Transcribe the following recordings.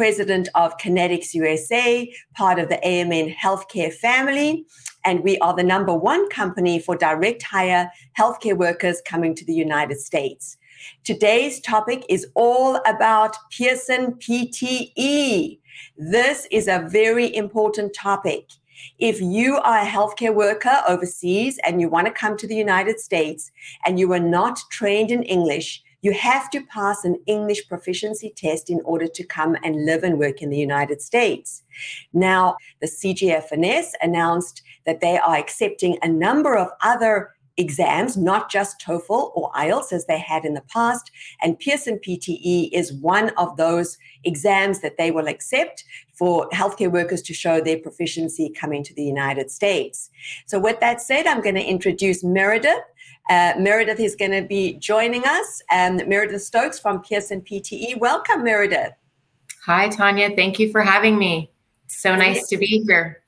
president of Connetics USA, part of the AMN healthcare family. And we are the number one company for direct hire healthcare workers coming to the United States. Today's topic is all about Pearson PTE. This is a very important topic. If you are a healthcare worker overseas and you want to come to the United States and you are not trained in English, you have to pass an English proficiency test in order to come and live and work in the United States. Now, the CGFNS announced that they are accepting a number of other exams, not just TOEFL or IELTS as they had in the past. And Pearson PTE is one of those exams that they will accept for healthcare workers to show their proficiency coming to the United States. So, with that said, I'm going to introduce Meredith. Uh, Meredith is going to be joining us. and Meredith Stokes from Pearson PTE. Welcome, Meredith. Hi, Tanya. Thank you for having me. So nice to be here.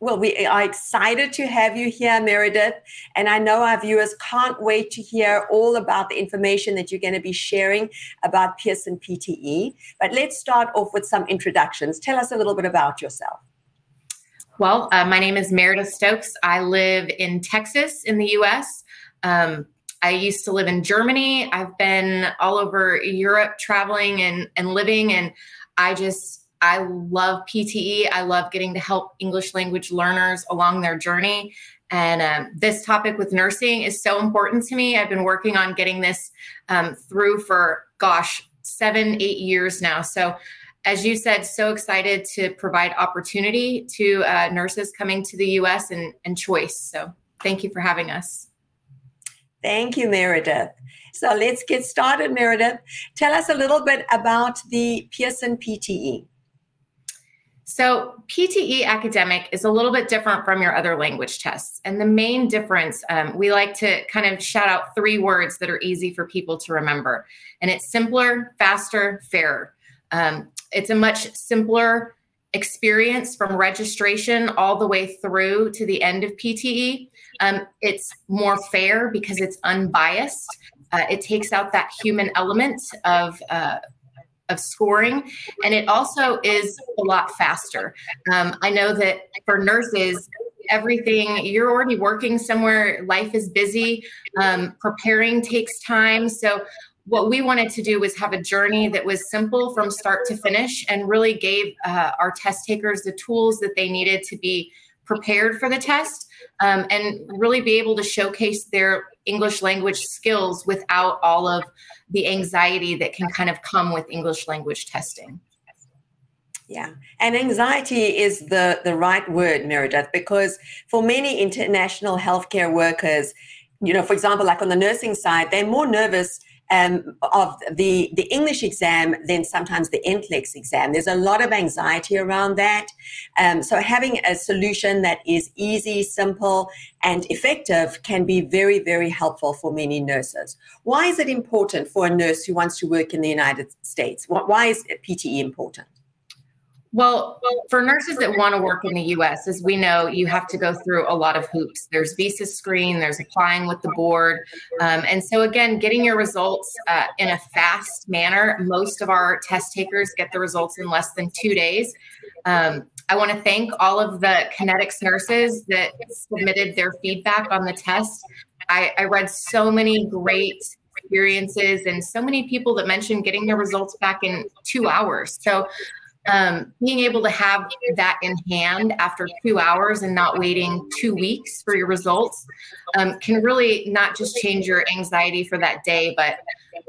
Well, we are excited to have you here, Meredith. And I know our viewers can't wait to hear all about the information that you're going to be sharing about Pearson PTE. But let's start off with some introductions. Tell us a little bit about yourself. Well, uh, my name is Meredith Stokes. I live in Texas in the US. Um, I used to live in Germany. I've been all over Europe traveling and, and living, and I just I love PTE. I love getting to help English language learners along their journey. And um, this topic with nursing is so important to me. I've been working on getting this um, through for, gosh, seven, eight years now. So, as you said, so excited to provide opportunity to uh, nurses coming to the US and, and choice. So, thank you for having us. Thank you, Meredith. So, let's get started, Meredith. Tell us a little bit about the Pearson PTE. So, PTE academic is a little bit different from your other language tests. And the main difference, um, we like to kind of shout out three words that are easy for people to remember. And it's simpler, faster, fairer. Um, it's a much simpler experience from registration all the way through to the end of PTE. Um, it's more fair because it's unbiased. Uh, it takes out that human element of uh, of scoring. And it also is a lot faster. Um, I know that for nurses, everything you're already working somewhere, life is busy, um, preparing takes time. So, what we wanted to do was have a journey that was simple from start to finish and really gave uh, our test takers the tools that they needed to be prepared for the test um, and really be able to showcase their English language skills without all of the anxiety that can kind of come with English language testing. Yeah, and anxiety is the the right word, Meredith, because for many international healthcare workers, you know, for example, like on the nursing side, they're more nervous um, of the, the English exam than sometimes the NCLEX exam. There's a lot of anxiety around that. Um, so having a solution that is easy, simple, and effective can be very, very helpful for many nurses. Why is it important for a nurse who wants to work in the United States? Why is PTE important? Well, for nurses that want to work in the US, as we know, you have to go through a lot of hoops. There's visa screen, there's applying with the board. Um, and so, again, getting your results uh, in a fast manner, most of our test takers get the results in less than two days. Um, I want to thank all of the Connetics nurses that submitted their feedback on the test. I, I read so many great experiences and so many people that mentioned getting their results back in two hours. So um, being able to have that in hand after two hours and not waiting two weeks for your results um, can really not just change your anxiety for that day, but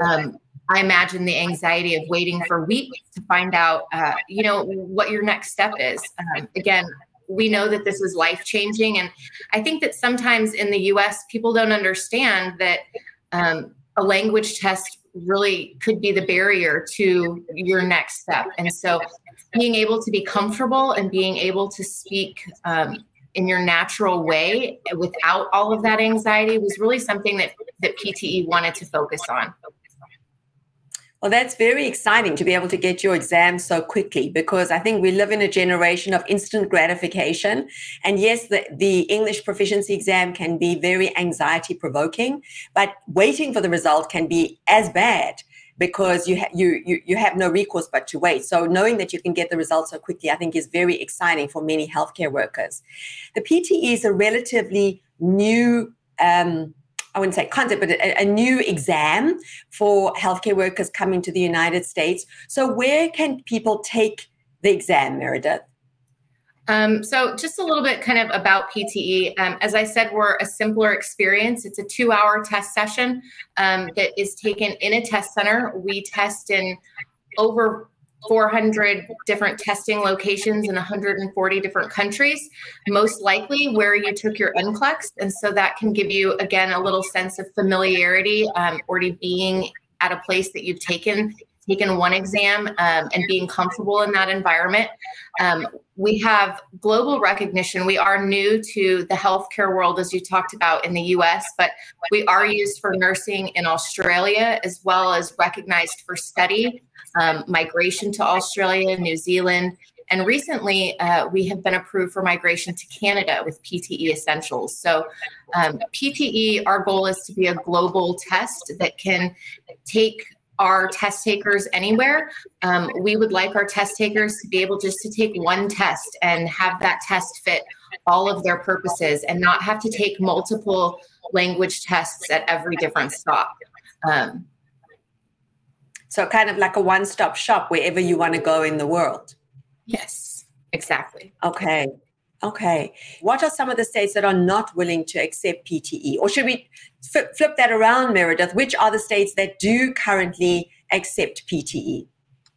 um, I imagine the anxiety of waiting for weeks to find out, uh, you know, what your next step is. Um, again, we know that this is life changing, and I think that sometimes in the U.S. people don't understand that um, a language test really could be the barrier to your next step. And so, being able to be comfortable and being able to speak um, in your natural way without all of that anxiety was really something that that PTE wanted to focus on. Well, that's very exciting to be able to get your exam so quickly because I think we live in a generation of instant gratification. And yes, the, the English proficiency exam can be very anxiety provoking, but waiting for the result can be as bad because you, ha- you, you, you have no recourse but to wait. So knowing that you can get the results so quickly, I think is very exciting for many healthcare workers. The PTE is a relatively new um, I wouldn't say concept, but a, a, new exam for healthcare workers coming to the United States. So, where can people take the exam, Meredith? Um, so, just a little bit kind of about PTE. Um, as I said, we're a simpler experience. It's a two hour test session um, that is taken in a test center. We test in over 400 different testing locations in 140 different countries, most likely where you took your NCLEX. And so that can give you, again, a little sense of familiarity, um, already being at a place that you've taken taken one exam um, and being comfortable in that environment. Um, we have global recognition. We are new to the healthcare world, as you talked about in the US, but we are used for nursing in Australia as well as recognized for study, um, migration to Australia, New Zealand. And recently, uh, we have been approved for migration to Canada with PTE Essentials. So, um, PTE, our goal is to be a global test that can take our test takers anywhere. Um, we would like our test takers to be able just to take one test and have that test fit all of their purposes and not have to take multiple language tests at every different stop. Um, so, kind of like a one stop shop wherever you want to go in the world. Yes, exactly. Okay. Okay. What are some of the states that are not willing to accept PTE? Or should we flip, flip that around, Meredith? Which are the states that do currently accept PTE?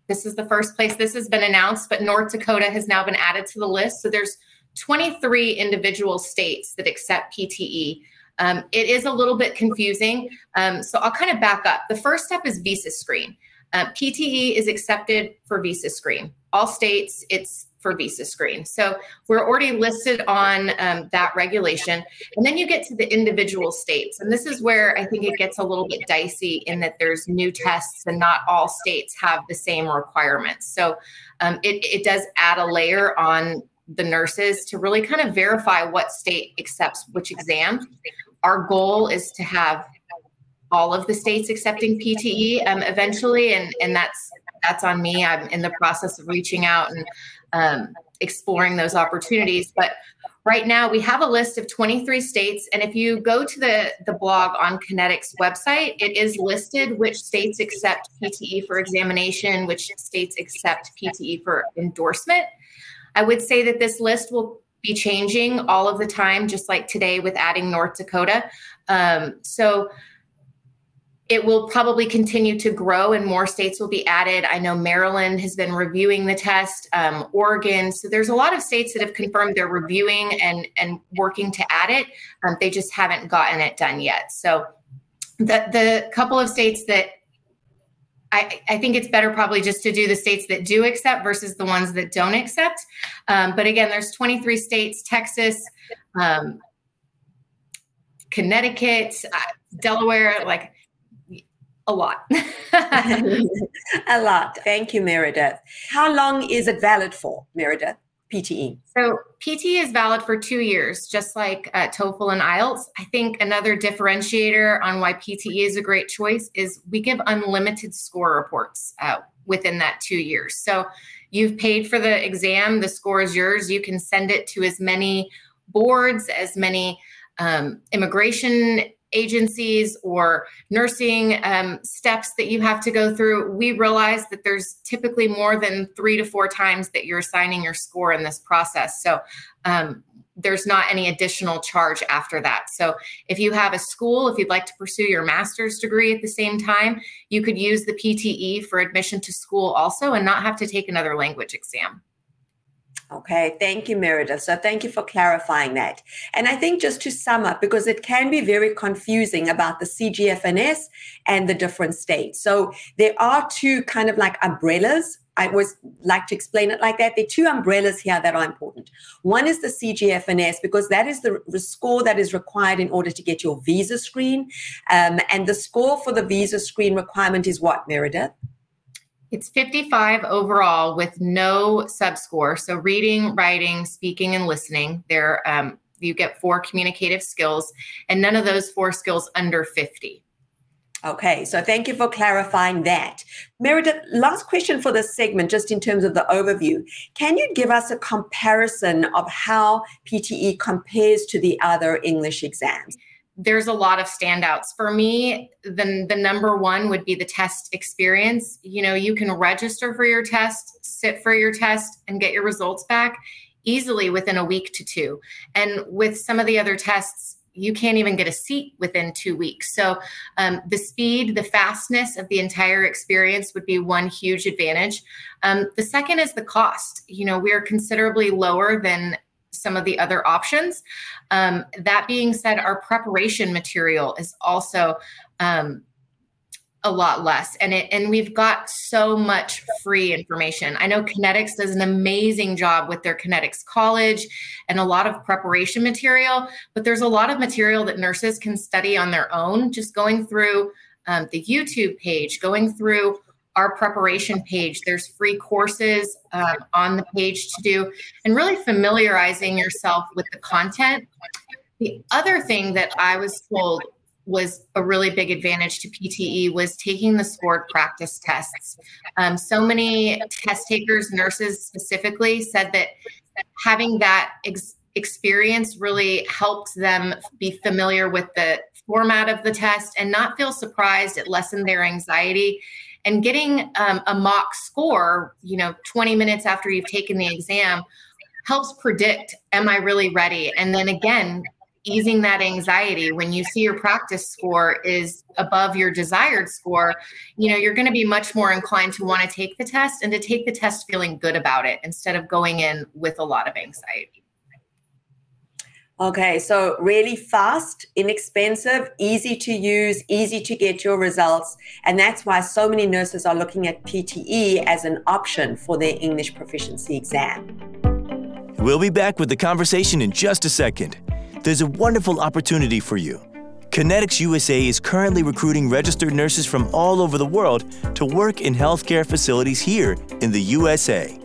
This is the first place this has been announced, but North Dakota has now been added to the list. So there's 23 individual states that accept PTE. Um, it is a little bit confusing. Um, so I'll kind of back up. The first step is visa screen. Uh, PTE is accepted for visa screen. All states, it's for visa screen. So we're already listed on um, that regulation. And then you get to the individual states. And this is where I think it gets a little bit dicey in that there's new tests and not all states have the same requirements. So um, it, it does add a layer on the nurses to really kind of verify what state accepts which exam. Our goal is to have all of the states accepting PTE um, eventually, and and that's that's on me. I'm in the process of reaching out and um, exploring those opportunities. But right now, we have a list of 23 states, and if you go to the the blog on Connetics website, it is listed which states accept PTE for examination, which states accept PTE for endorsement. I would say that this list will be changing all of the time, just like today with adding North Dakota. Um, so it will probably continue to grow and more states will be added. I know Maryland has been reviewing the test, um, Oregon. So there's a lot of states that have confirmed they're reviewing and, and working to add it. Um, they just haven't gotten it done yet. So the, the couple of states that I, I, think it's better probably just to do the states that do accept versus the ones that don't accept. Um, but again, there's 23 states, Texas, um, Connecticut, uh, Delaware, like a lot. a lot. Thank you, Meredith. How long is it valid for, Meredith? PTE? So PTE is valid for two years, just like uh, TOEFL and IELTS. I think another differentiator on why PTE is a great choice is we give unlimited score reports uh, within that two years. So you've paid for the exam, the score is yours. You can send it to as many boards, as many um, immigration agencies or nursing um, steps that you have to go through, we realize that there's typically more than three to four times that you're assigning your score in this process. So um, there's not any additional charge after that. So if you have a school, if you'd like to pursue your master's degree at the same time, you could use the PTE for admission to school also and not have to take another language exam. Okay, thank you, Meredith. So, thank you for clarifying that. And I think just to sum up, because it can be very confusing about the CGFNS and the different states. So, there are two kind of like umbrellas. I always like to explain it like that. There are two umbrellas here that are important. One is the CGFNS, because that is the, score that is required in order to get your visa screen. Um, and the score for the visa screen requirement is what, Meredith? It's 55 overall with no subscore. So reading, writing, speaking, and listening. There, um, you get four communicative skills, and none of those four skills under 50. Okay, so thank you for clarifying that. Meredith, last question for this segment, just in terms of the overview. Can you give us a comparison of how PTE compares to the other English exams? There's a lot of standouts. For me the, the number one would be the test experience. You know you can register for your test sit for your test and get your results back easily within a week to two. And with some of the other tests you can't even get a seat within two weeks. So um, the speed the fastness of the entire experience would be one huge advantage. Um, the second is the cost. You know we're considerably lower than some of the other options. Um, that being said, our preparation material is also um, a lot less and it and we've got so much free information i know Connetics does an amazing job with their Connetics college and a lot of preparation material but there's a lot of material that nurses can study on their own just going through um, the youtube page going through our preparation page. There's free courses um, on the page to do, and really familiarizing yourself with the content. The other thing that I was told was a really big advantage to PTE was taking the scored practice tests. Um, so many test takers, nurses specifically, said that having that ex- experience really helped them be familiar with the format of the test and not feel surprised. It lessened their anxiety and getting um, a mock score you know 20 minutes after you've taken the exam helps predict am i really ready? And then again easing that anxiety when you see your practice score is above your desired score you know you're going to be much more inclined to want to take the test and to take the test feeling good about it instead of going in with a lot of anxiety Okay, so really fast, inexpensive, easy to use, easy to get your results. And that's why so many nurses are looking at PTE as an option for their English proficiency exam. We'll be back with the conversation in just a second. There's a wonderful opportunity for you. Connetics USA is currently recruiting registered nurses from all over the world to work in healthcare facilities here in the USA.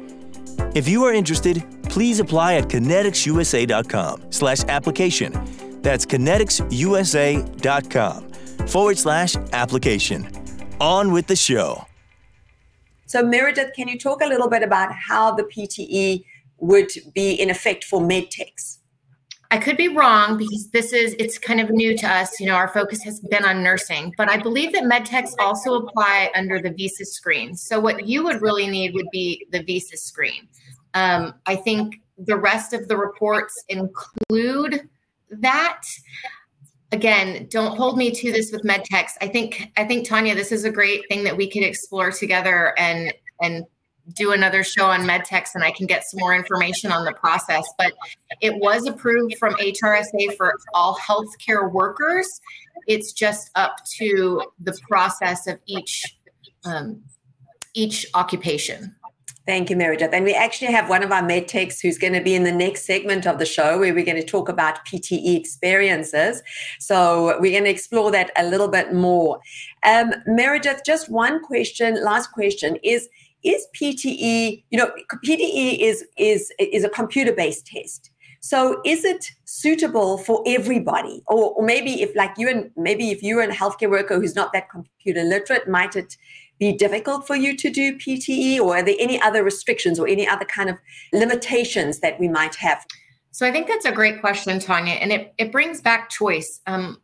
If you are interested, please apply at conneticsusa.com slash application. That's conneticsusa.com forward slash application. On with the show. So, Meredith, can you talk a little bit about how the PTE would be in effect for medtechs? I could be wrong because this is it's kind of new to us. You know, our focus has been on nursing, but I believe that medtechs also apply under the visa screen. So what you would really need would be the visa screen. Um, I think the rest of the reports include that. Again, don't hold me to this with medtechs. I think I think Tanya, this is a great thing that we could explore together and and do another show on medtechs and I can get some more information on the process. But it was approved from HRSA for all healthcare workers. It's just up to the process of each um, each occupation. Thank you, Meredith. And we actually have one of our med techs who's going to be in the next segment of the show where we're going to talk about PTE experiences. So we're going to explore that a little bit more. Um, Meredith, just one question, last question is is PTE, you know, PTE is is is a computer-based test. So is it suitable for everybody? Or, or maybe if like you and maybe if you're a healthcare worker who's not that computer literate, might it be difficult for you to do PTE, or are there any other restrictions or any other kind of limitations that we might have? So I think that's a great question, Tanya, and it, it brings back choice. Um,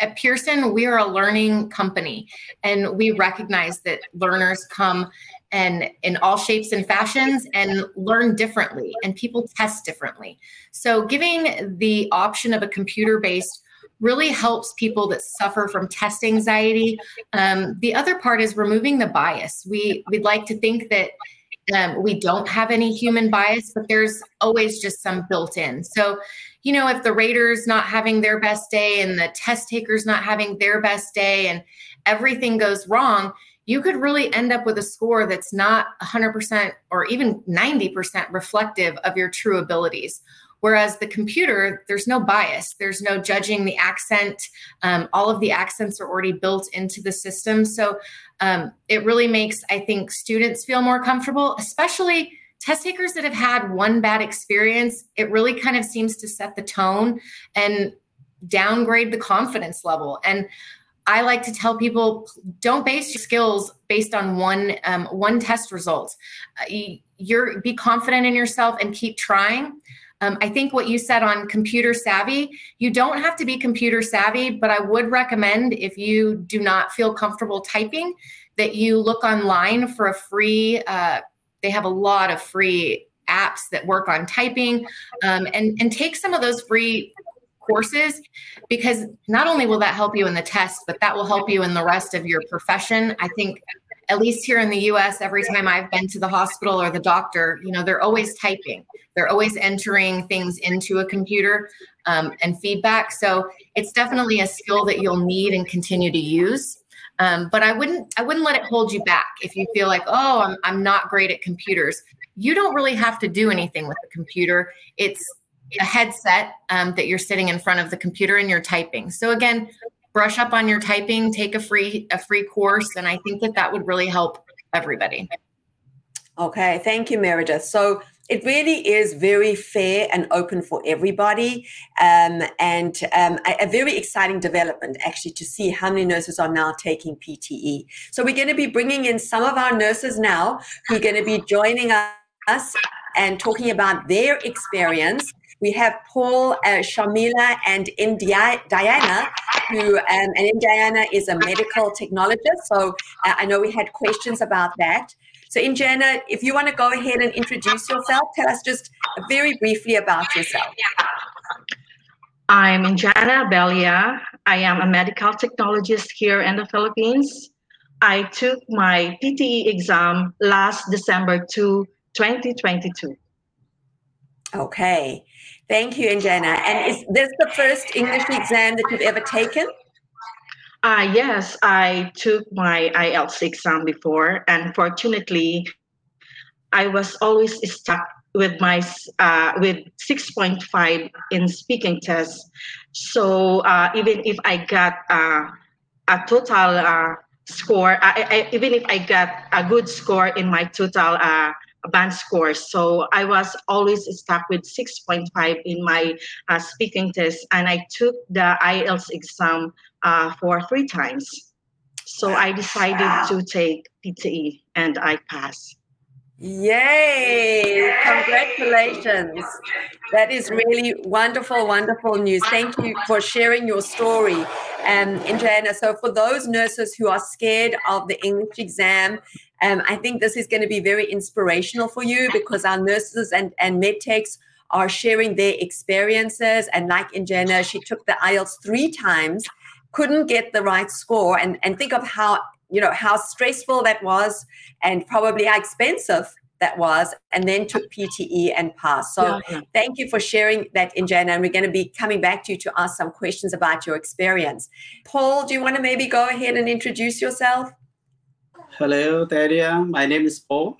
at Pearson, we are a learning company, and we recognize that learners come and in all shapes and fashions and learn differently, and people test differently. So, giving the option of a computer based really helps people that suffer from test anxiety. Um, the other part is removing the bias. We we'd like to think that Um, we don't have any human bias, but there's always just some built in. So, you know, if the rater's not having their best day and the test taker's not having their best day and everything goes wrong, you could really end up with a score that's not 100% or even 90% reflective of your true abilities. Whereas the computer, there's no bias, there's no judging the accent. Um, all of the accents are already built into the system. So um, it really makes, I think, students feel more comfortable, especially test takers that have had one bad experience. It really kind of seems to set the tone and downgrade the confidence level. And I like to tell people don't base your skills based on one um, one test result. Uh, you're be confident in yourself and keep trying. Um, I think what you said on computer savvy, you don't have to be computer savvy, but I would recommend if you do not feel comfortable typing, that you look online for a free. Uh, they have a lot of free apps that work on typing, um, and and take some of those free courses because not only will that help you in the test, but that will help you in the rest of your profession. I think at least here in the US, every time I've been to the hospital or the doctor, you know, they're always typing, they're always entering things into a computer um, and feedback. So it's definitely a skill that you'll need and continue to use. Um, but I wouldn't, I wouldn't let it hold you back if you feel like, oh, I'm, I'm not great at computers. You don't really have to do anything with the computer. It's a headset um, that you're sitting in front of the computer and you're typing. So again, brush up on your typing, take a free a free course, and I think that that would really help everybody. Okay, thank you, Meredith. So it really is very fair and open for everybody, um, and um, a, a, very exciting development actually to see how many nurses are now taking PTE. So we're going to be bringing in some of our nurses now who are going to be joining us and talking about their experience we have Paul, uh, Sharmila, and Diana, who, um, and Diana is a medical technologist. So uh, I know we had questions about that. So, Endiana, if you want to go ahead and introduce yourself, tell us just very briefly about yourself. I'm Endiana Belia. I am a medical technologist here in the Philippines. I took my PTE exam last December 2, 2022. Okay. Thank you, Endiana. And is this the first English exam that you've ever taken? Uh, yes, I took my IELTS exam before, and fortunately, I was always stuck with my uh, with 6.5 in speaking test. So uh, even if I got uh, a total uh, score, I, I, even if I got a good score in my total uh, band scores. So I was always stuck with 6.5 in my uh, speaking test, and I took the IELTS exam uh, for three times. So I decided to take PTE, and I passed. Yay! Congratulations. That is really wonderful, wonderful news. Thank you for sharing your story. Um, and Joanna, so for those nurses who are scared of the English exam, um, I think this is going to be very inspirational for you because our nurses and, and med techs are sharing their experiences. And like Endiana, she took the IELTS three times, couldn't get the right score. And, and think of how you know how stressful that was and probably how expensive that was and then took pte and passed so yeah. thank you for sharing that Endiana and we're going to be coming back to you to ask some questions about your experience paul do you want to maybe go ahead and introduce yourself hello Tanya. my name is paul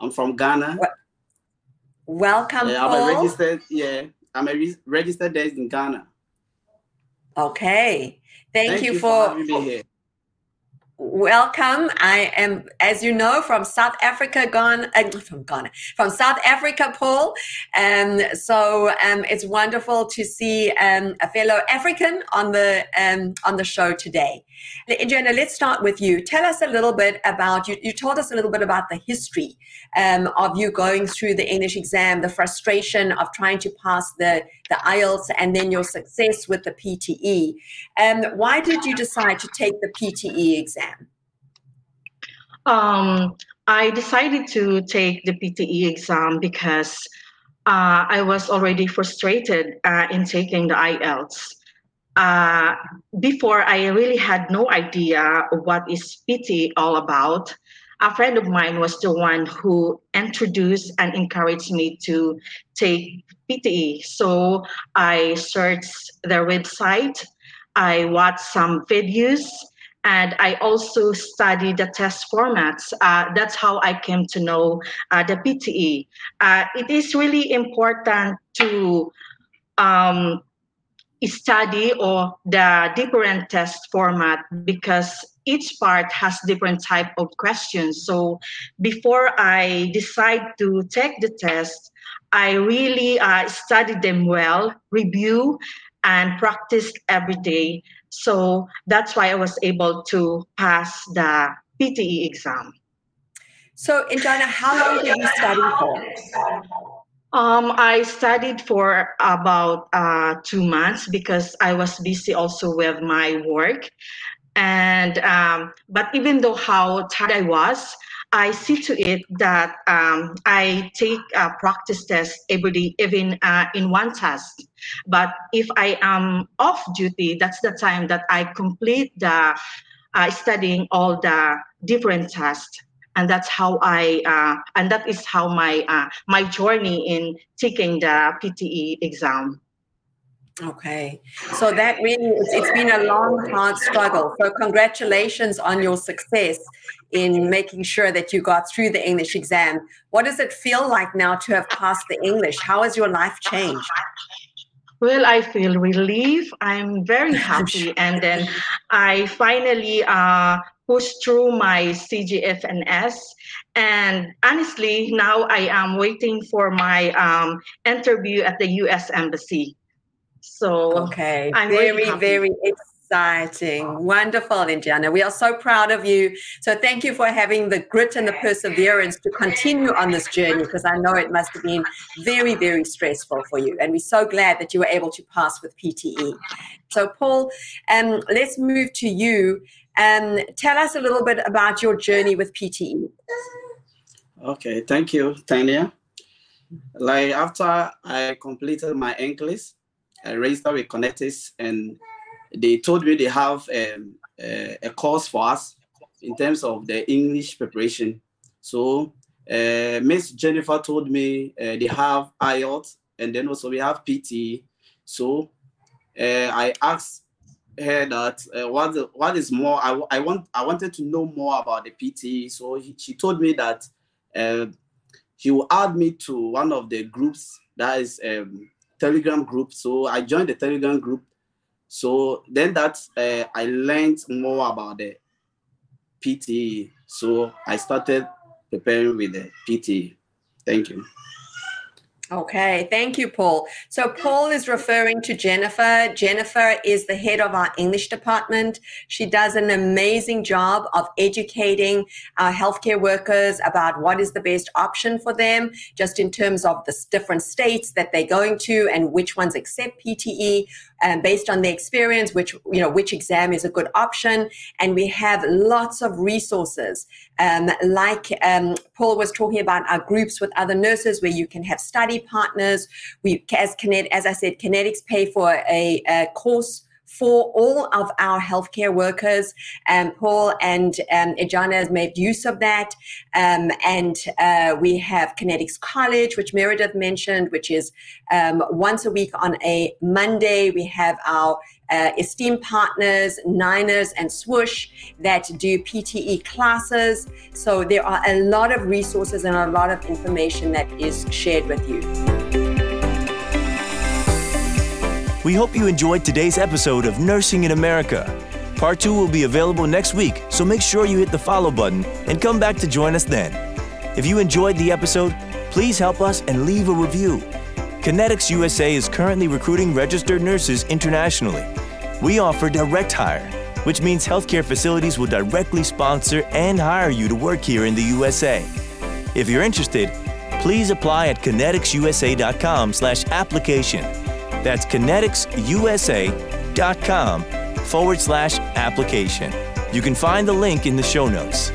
i'm from ghana welcome yeah, paul. i'm a registered yeah i'm a re- registered nurse in ghana okay thank, thank you, you, for, for Welcome. I am, as you know, from South Africa, Ghana, uh, from Ghana, from South Africa, Paul. Um, so um, it's wonderful to see um, a fellow African on the um, on the show today. Jenna, let's start with you. Tell us a little bit about you. You told us a little bit about the history um, of you going through the English exam, the frustration of trying to pass the the IELTS, and then your success with the PTE. Um, why did you decide to take the PTE exam? Um, I decided to take the PTE exam because uh, I was already frustrated uh, in taking the IELTS. Uh, before, I really had no idea what is PT all about. a friend of mine was the one who introduced and encouraged me to take PTE. So I searched their website, I watched some videos, and I also studied the test formats. Uh, that's how I came to know uh, the PTE. Uh, it is really important to um, study or the different test format because each part has different type of questions. So before i decide to take the test i really uh, studied them well review and practice every day. So that's why i was able to pass the pte exam. So Endiana, how long did you study for um, I studied for about uh, two months because I was busy also with my work. And um, but even though how tired I was, I see to it that um, I take a practice test every day, even uh, in one task. But if I am off duty, that's the time that I complete the uh, studying all the different tasks and that's how I uh, and that is how my uh, my journey in taking the PTE exam. Okay, so that really it's, it's been a long, hard struggle. So congratulations on your success in making sure that you got through the English exam. What does it feel like now to have passed the English? How has your life changed? Well, I feel relief. I'm very happy, and then I finally uh, pushed through my CGFNS. And honestly, now I am waiting for my um, interview at the U.S. Embassy. So okay, I'm very, very exciting. Wonderful, Endiana. We are so proud of you. So thank you for having the grit and the perseverance to continue on this journey because I know it must have been very, very stressful for you. And we're so glad that you were able to pass with PTE. So, Paul, um, let's move to you. Um, tell us a little bit about your journey with PTE. Okay, thank you, Tanya. Like after I completed my English, I registered with Connetics and they told me they have um, uh, a course for us in terms of the English preparation. So uh, Miss Jennifer told me uh, they have IELTS and then also we have PT. So uh, I asked her that uh, what what is more I, I want I wanted to know more about the PT. So he, she told me that uh, he will add me to one of the groups that is um, Telegram group. So I joined the Telegram group so then that uh, I learned more about the PT. So I started preparing with the PT. Thank you. Okay, thank you, Paul. So, Paul is referring to Jennifer. Jennifer is the head of our English department. She does an amazing job of educating our healthcare workers about what is the best option for them, just in terms of the different states that they're going to and which ones accept PTE, um, based on their experience, which you know which exam is a good option, and we have lots of resources. Um, like um, Paul was talking about our groups with other nurses, where you can have study partners. We, as as I said, Connetics pay for a, a course for all of our healthcare workers. Um, Paul and um, Endiana has made use of that. Um, and uh, we have Connetics College, which Meredith mentioned, which is um, once a week on a Monday. We have our uh, esteemed partners, Niners and Swoosh, that do PTE classes. So there are a lot of resources and a lot of information that is shared with you. We hope you enjoyed today's episode of Nursing in America. Part 2 will be available next week, so make sure you hit the follow button and come back to join us then. If you enjoyed the episode, please help us and leave a review. Connetics USA is currently recruiting registered nurses internationally. We offer direct hire, which means healthcare facilities will directly sponsor and hire you to work here in the USA. If you're interested, please apply at conneticsusa.com/application. That's conneticsusa.com forward slash application. You can find the link in the show notes.